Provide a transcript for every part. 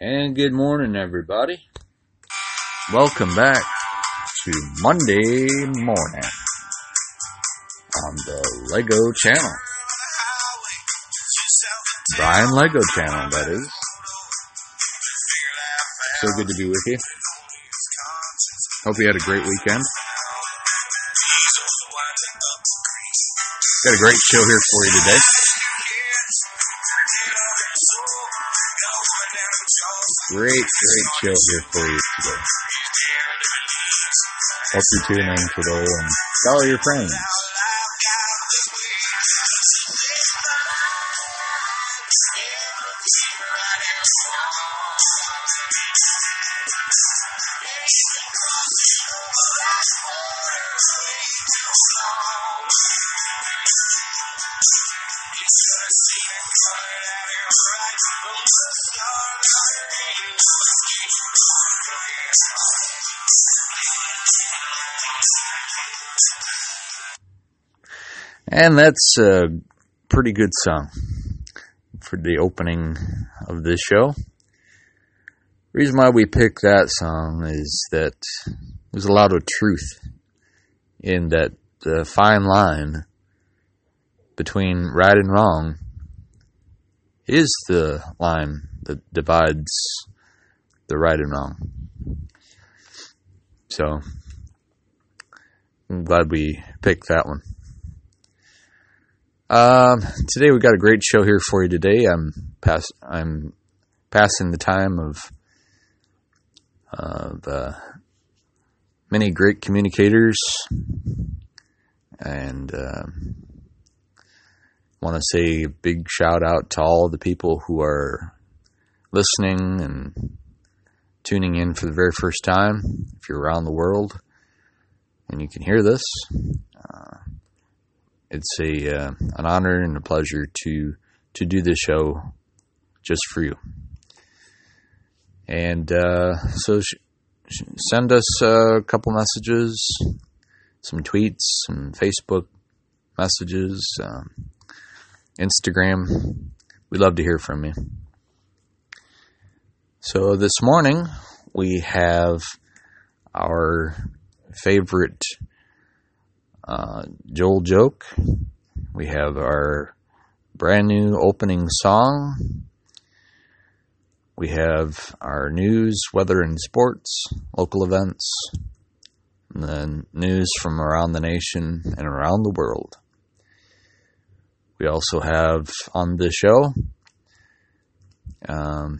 And good morning, everybody. Welcome back to Monday morning on the Lego channel. Brian Lego channel, that is. So good to be with you. Hope you had a great weekend. Got a great show here for you today. Great, great show here for you today. Hope you tune in today and tell your friends. And that's a pretty good song for the opening of this show. The reason why we picked that song is that there's a lot of truth in that the fine line between right and wrong is the line that divides the right and wrong. So I'm glad we picked that one. Um, today we've got a great show here for you today. I'm pass I'm passing the time of of uh, many great communicators, and uh, want to say a big shout out to all the people who are listening and tuning in for the very first time. If you're around the world and you can hear this. Uh, it's a uh, an honor and a pleasure to to do this show just for you. And uh, so, sh- sh- send us a couple messages, some tweets, some Facebook messages, um, Instagram. We'd love to hear from you. So this morning we have our favorite uh, Joel joke. We have our brand new opening song. We have our news, weather, and sports, local events, and news from around the nation and around the world. We also have on the show um,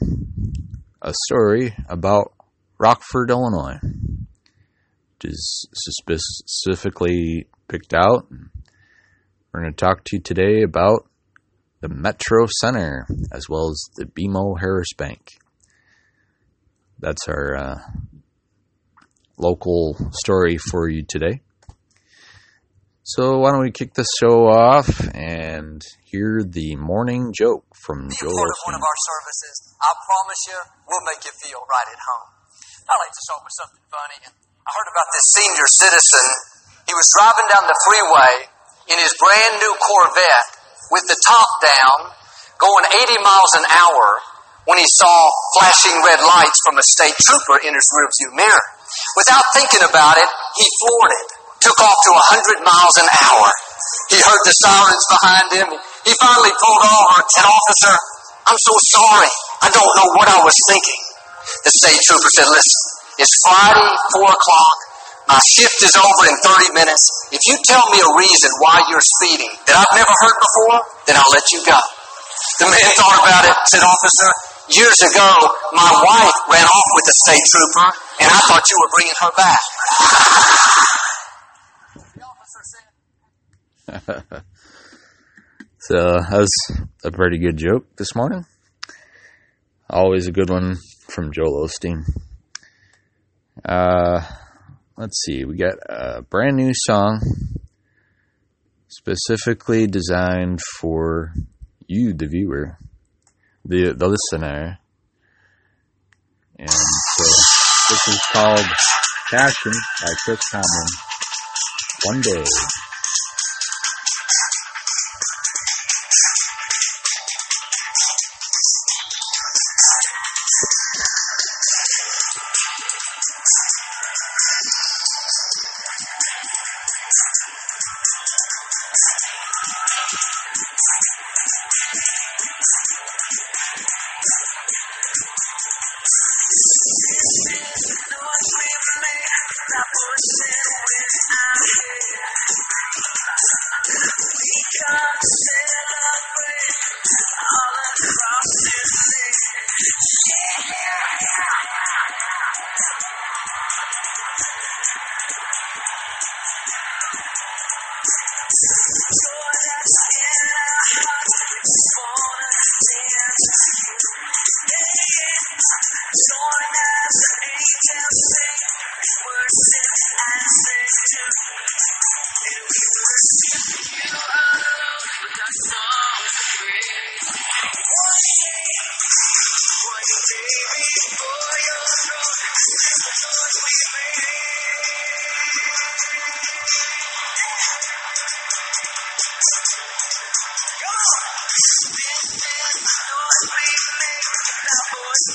a story about Rockford, Illinois, which is specifically picked out. We're going to talk to you today about the Metro Center as well as the BMO Harris Bank. That's our uh, local story for you today. So why don't we kick this show off and hear the morning joke from Be Joel. one of our services. I promise you, we'll make you feel right at home. I like to start with something funny. I heard about this senior citizen he was driving down the freeway in his brand new Corvette with the top down, going 80 miles an hour when he saw flashing red lights from a state trooper in his rearview mirror. Without thinking about it, he floored it, took off to 100 miles an hour. He heard the sirens behind him. He finally pulled over and said, Officer, I'm so sorry. I don't know what I was thinking. The state trooper said, Listen, it's Friday, 4 o'clock. My shift is over in 30 minutes. If you tell me a reason why you're speeding that I've never heard before, then I'll let you go. The man thought about it, said, Officer, years ago, my wife ran off with a state trooper, and I thought you were bringing her back. so that's a pretty good joke this morning. Always a good one from Joel Osteen. Uh, let's see, we got a brand new song specifically designed for you, the viewer, the the listener. And so this is called Passion by Chris Tomlin. One day. All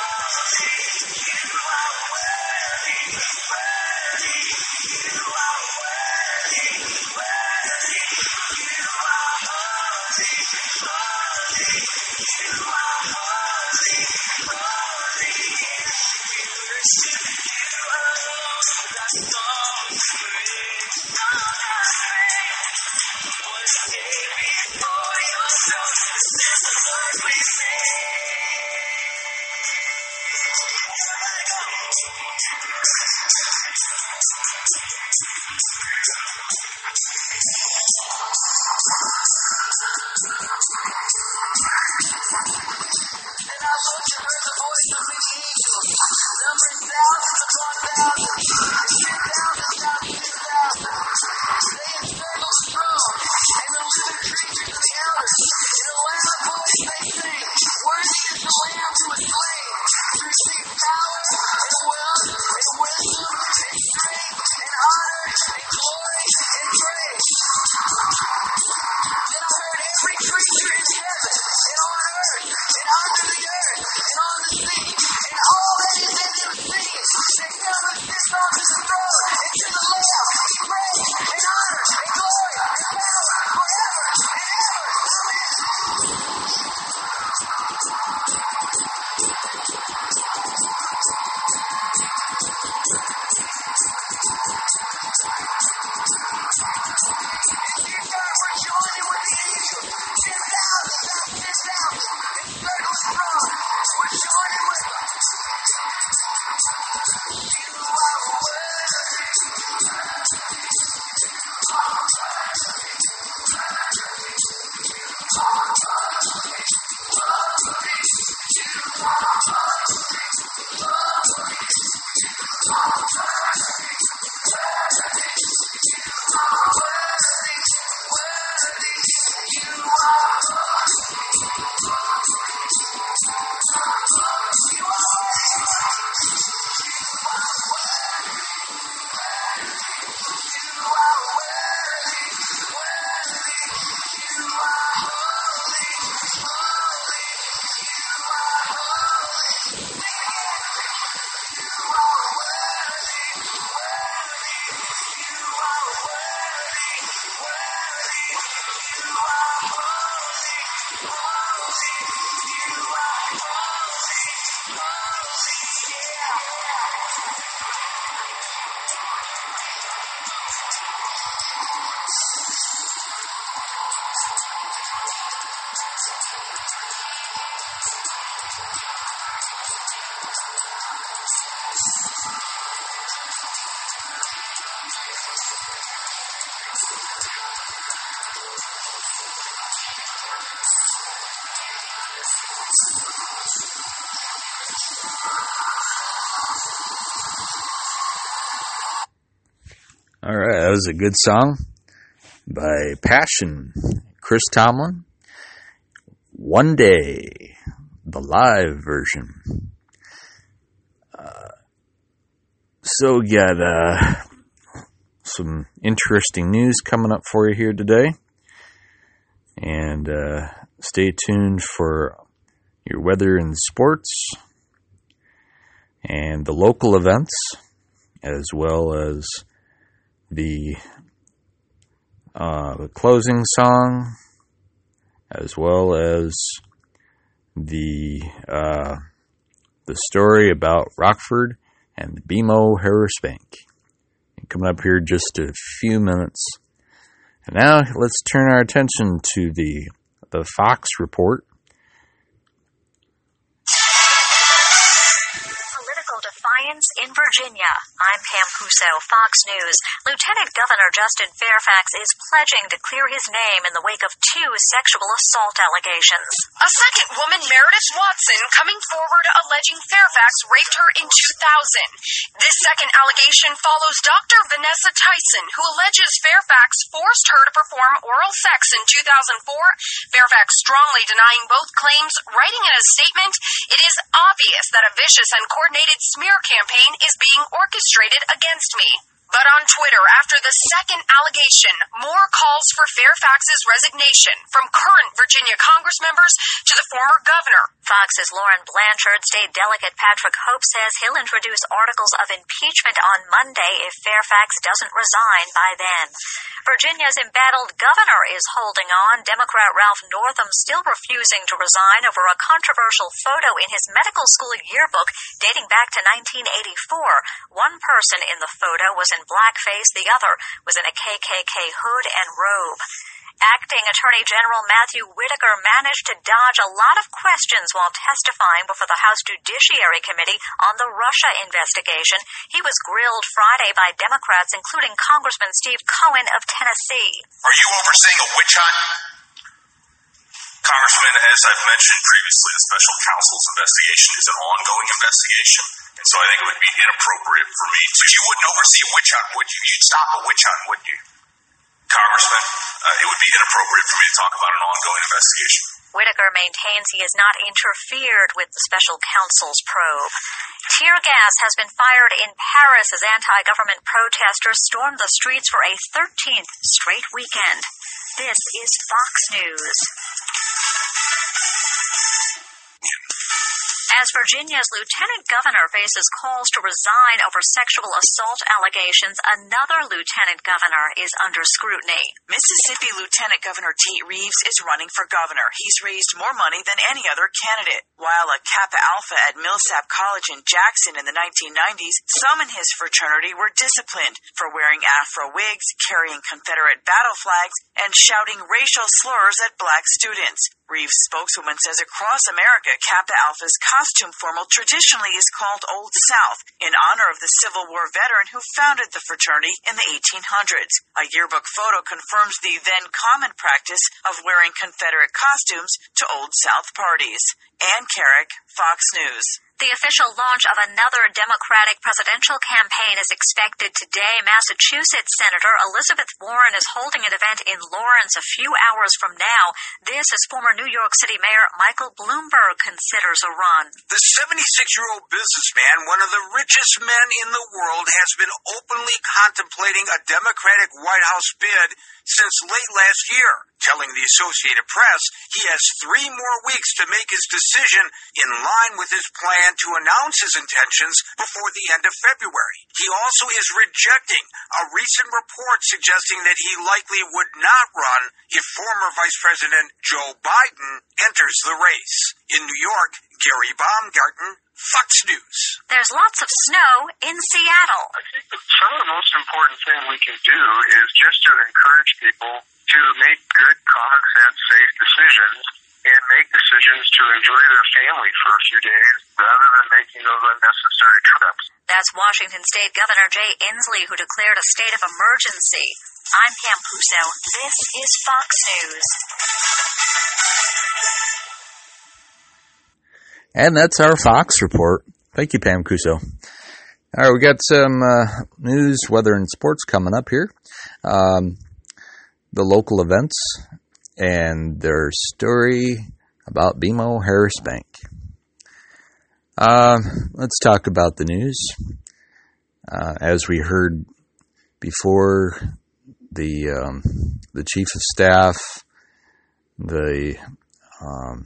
was a good song by Passion Chris Tomlin. One Day, the live version. Uh, so, we got uh, some interesting news coming up for you here today. And uh, stay tuned for your weather and sports and the local events, as well as the, uh, the closing song, as well as the uh, the story about Rockford and the BMO Harris Bank. Coming up here just a few minutes. And now let's turn our attention to the the Fox report in Virginia. I'm Pam Puso, Fox News. Lieutenant Governor Justin Fairfax is pledging to clear his name in the wake of two sexual assault allegations. A second woman, Meredith Watson, coming forward alleging Fairfax raped her in 2000. This second allegation follows Dr. Vanessa Tyson, who alleges Fairfax forced her to perform oral sex in 2004. Fairfax strongly denying both claims, writing in a statement, It is obvious that a vicious and coordinated smear campaign is being orchestrated against me. But on Twitter, after the second allegation, more calls for Fairfax's resignation from current Virginia Congress members to the former governor. Fox's Lauren Blanchard, state delegate Patrick Hope says he'll introduce articles of impeachment on Monday if Fairfax doesn't resign by then. Virginia's embattled governor is holding on. Democrat Ralph Northam still refusing to resign over a controversial photo in his medical school yearbook dating back to 1984. One person in the photo was in in blackface, the other was in a KKK hood and robe. Acting Attorney General Matthew Whitaker managed to dodge a lot of questions while testifying before the House Judiciary Committee on the Russia investigation. He was grilled Friday by Democrats, including Congressman Steve Cohen of Tennessee. Are you overseeing a witch hunt? Congressman, as I've mentioned previously, the special counsel's investigation is an ongoing investigation. And so I think it would be inappropriate for me to. You wouldn't oversee a witch hunt, would you? You'd stop a witch hunt, wouldn't you? Congressman, uh, it would be inappropriate for me to talk about an ongoing investigation. Whitaker maintains he has not interfered with the special counsel's probe. Tear gas has been fired in Paris as anti government protesters stormed the streets for a 13th straight weekend. This is Fox News. As Virginia's lieutenant governor faces calls to resign over sexual assault allegations, another lieutenant governor is under scrutiny. Mississippi Lieutenant Governor Tate Reeves is running for governor. He's raised more money than any other candidate. While a Kappa Alpha at Millsaps College in Jackson in the 1990s, some in his fraternity were disciplined for wearing afro wigs, carrying Confederate battle flags, and shouting racial slurs at black students. Reeves' spokeswoman says across America, Kappa Alpha's costume formal traditionally is called Old South in honor of the Civil War veteran who founded the fraternity in the 1800s. A yearbook photo confirms the then common practice of wearing Confederate costumes to Old South parties. Ann Carrick, Fox News. The official launch of another Democratic presidential campaign is expected today. Massachusetts Senator Elizabeth Warren is holding an event in Lawrence a few hours from now. This is former New York City Mayor Michael Bloomberg considers a run. The 76 year old businessman, one of the richest men in the world, has been openly contemplating a Democratic White House bid since late last year. Telling the Associated Press he has three more weeks to make his decision in line with his plan to announce his intentions before the end of February. He also is rejecting a recent report suggesting that he likely would not run if former Vice President Joe Biden enters the race. In New York, Gary Baumgarten, Fox News. There's lots of snow in Seattle. I think some of the most important thing we can do is just to encourage people to make good, common sense, safe decisions and make decisions to enjoy their family for a few days rather than making those unnecessary trips. That's Washington State Governor Jay Inslee who declared a state of emergency. I'm Pam Puso. This is Fox News. And that's our Fox report. Thank you, Pam Cuso. All right, we got some uh, news, weather, and sports coming up here. Um, the local events and their story about BMO Harris Bank. Uh, let's talk about the news. Uh, as we heard before, the um, the chief of staff, the um,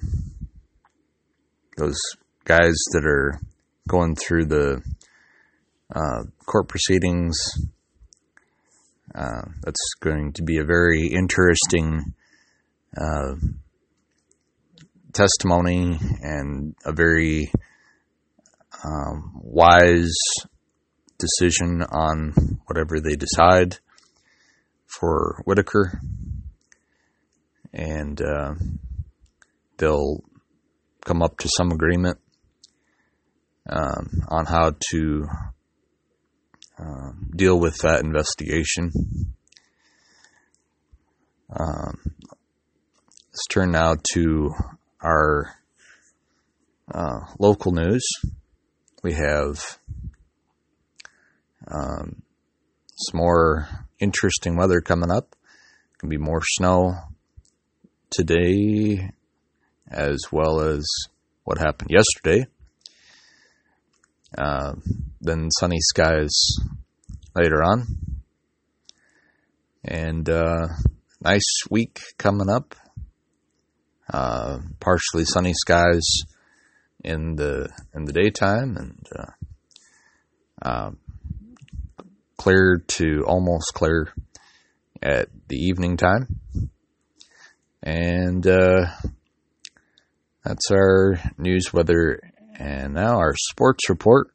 those guys that are going through the uh, court proceedings. Uh, that's going to be a very interesting uh, testimony and a very um, wise decision on whatever they decide for Whitaker. And uh, they'll come up to some agreement um, on how to uh, deal with that investigation. Um, let's turn now to our uh, local news. We have um, some more interesting weather coming up. Going to be more snow today, as well as what happened yesterday. Uh, then sunny skies later on. And uh, nice week coming up. Uh, partially sunny skies in the in the daytime, and uh, um, clear to almost clear at the evening time. And uh, that's our news, weather, and now our sports report.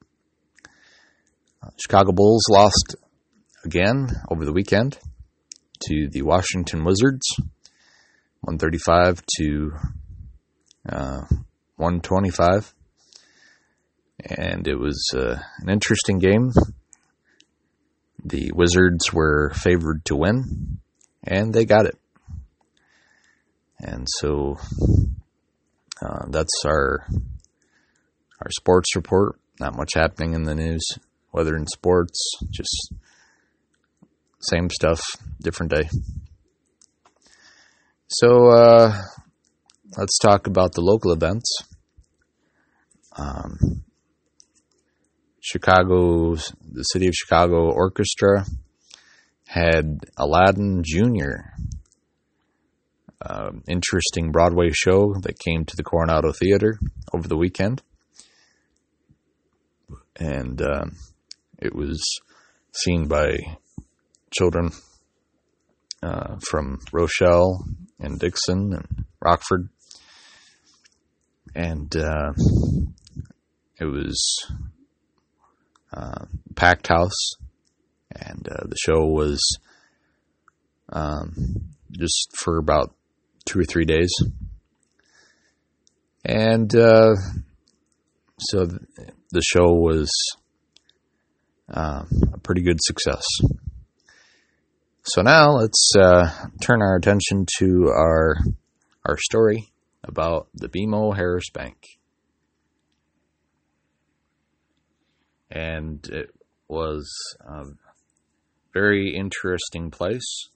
Chicago Bulls lost again over the weekend to the Washington Wizards, 135 to uh, 125. And it was uh, an interesting game. The Wizards were favored to win, and they got it. And so uh, that's our our sports report. Not much happening in the news, whether in sports, just same stuff, different day. So uh, let's talk about the local events. Um, Chicago's the City of Chicago Orchestra had Aladdin Jr. Uh, interesting Broadway show that came to the Coronado Theater over the weekend, and uh, it was seen by children uh, from Rochelle and Dixon and Rockford, and uh, it was uh, packed house, and uh, the show was um, just for about two or three days, and uh, so the show was uh, a pretty good success. So now let's uh, turn our attention to our our story about the BMO Harris Bank. and it was a very interesting place.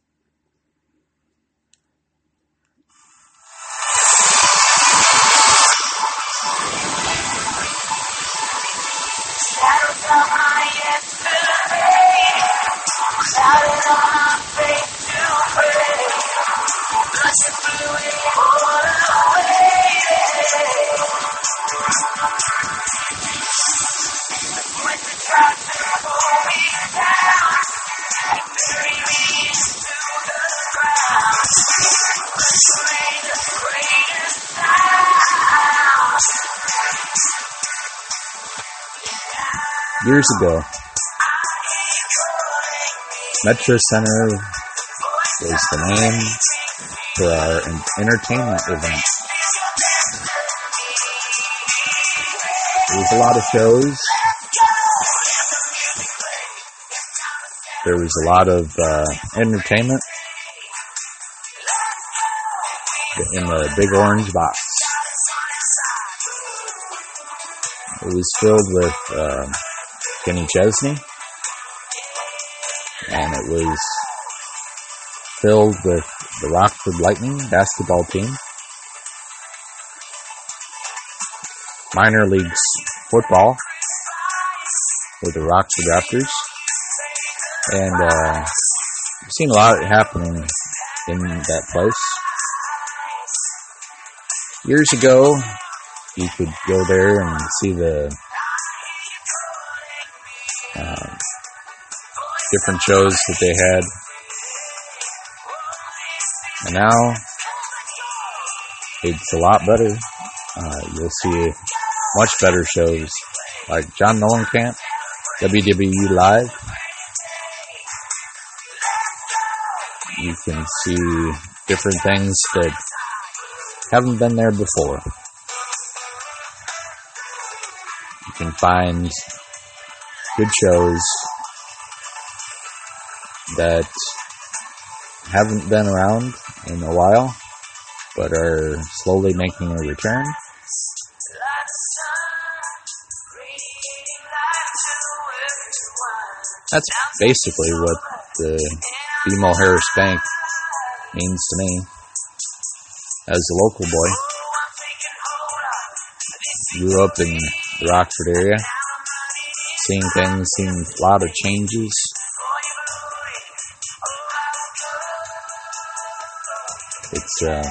Years ago, Metro Center was the name for our entertainment event. There was a lot of shows. There was a lot of uh, entertainment in the big orange box. It was filled with uh, Kenny Chesney, and it was filled with the Rockford Lightning basketball team. Minor leagues football with the Rockford Raptors. And uh, seen a lot happening in that place. Years ago, you could go there and see the uh, different shows that they had. Now, it's a lot better. Uh, you'll see much better shows like John Mellencamp, WWE Live. You can see different things that haven't been there before. You can find good shows that haven't been around in a while, but are slowly making a return. That's basically what the BMO Harris Bank means to me as a local boy. Grew up in the Rockford area, seeing things, seeing a lot of changes. Uh,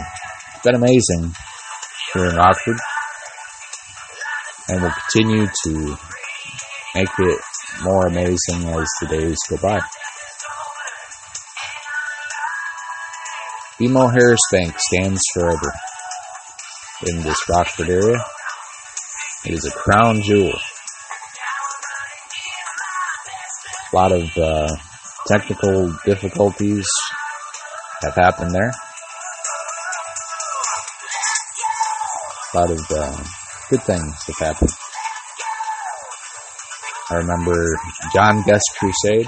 been amazing here in Rockford, and will continue to make it more amazing as the days go by. BMO Harris Bank stands forever in this Rockford area. It is a crown jewel. A lot of uh, technical difficulties have happened there. A lot of uh, good things have happened. I remember John Guest Crusade,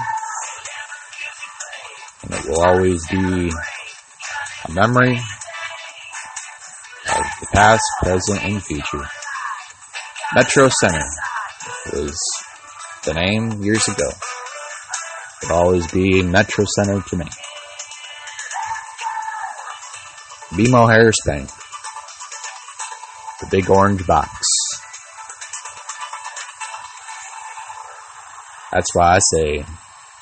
and it will always be a memory of the past, present, and future. Metro Center was the name years ago. It'll always be Metro Center to me. BMO Harris Bank. The big orange box. That's why I say,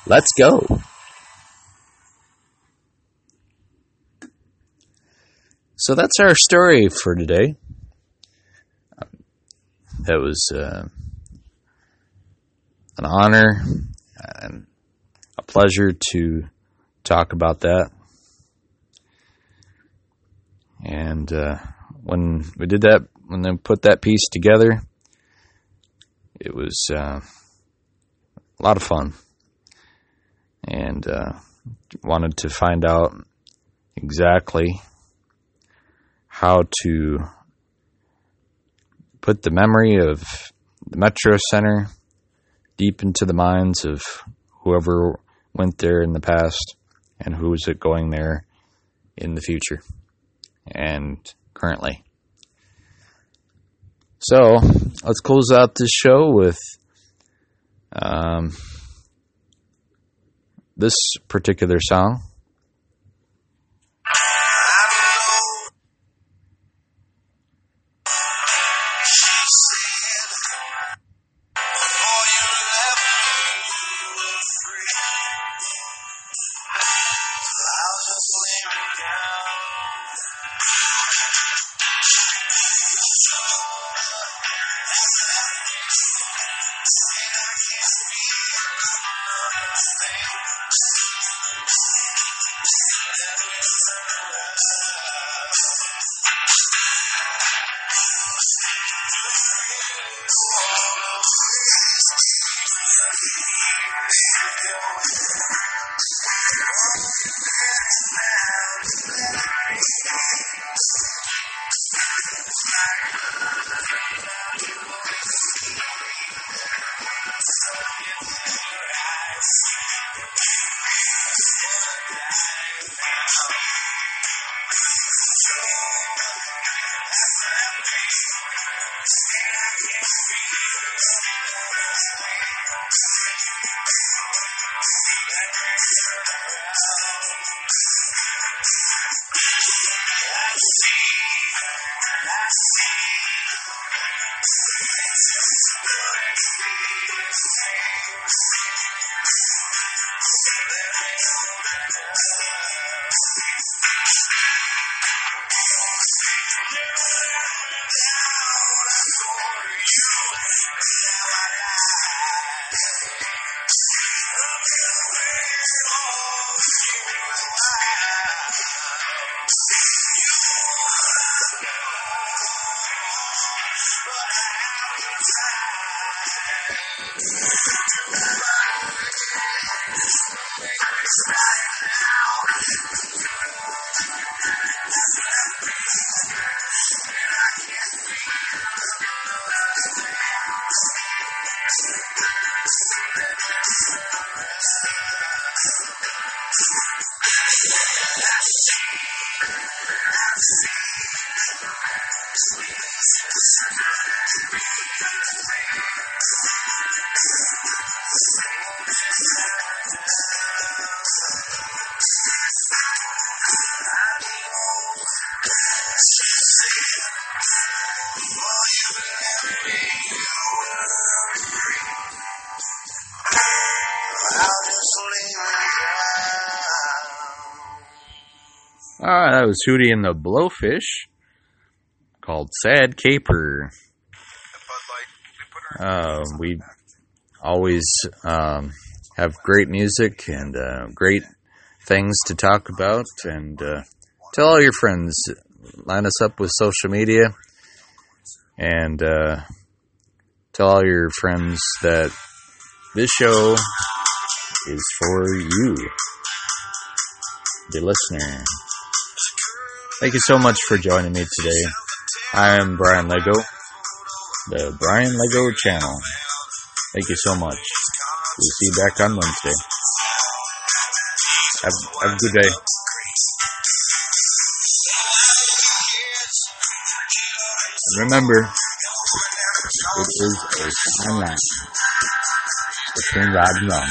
let's go. So that's our story for today. That was uh, an honor and a pleasure to talk about that. And uh, when we did that, when they put that piece together, it was uh, a lot of fun. And uh, wanted to find out exactly how to put the memory of the Metro Center deep into the minds of whoever went there in the past and who is it going there in the future and currently. So let's close out this show with um, this particular song. All that was Hootie and the Blowfish called Sad Caper. Uh, we always um, have great music and uh, great things to talk about. And uh, tell all your friends, line us up with social media, and uh, tell all your friends that this show is for you, the listener. Thank you so much for joining me today. I am Brian Lego, the Brian Lego channel. Thank you so much. We'll see you back on Wednesday. Have, have a good day. And remember, it is a fine line between right and wrong.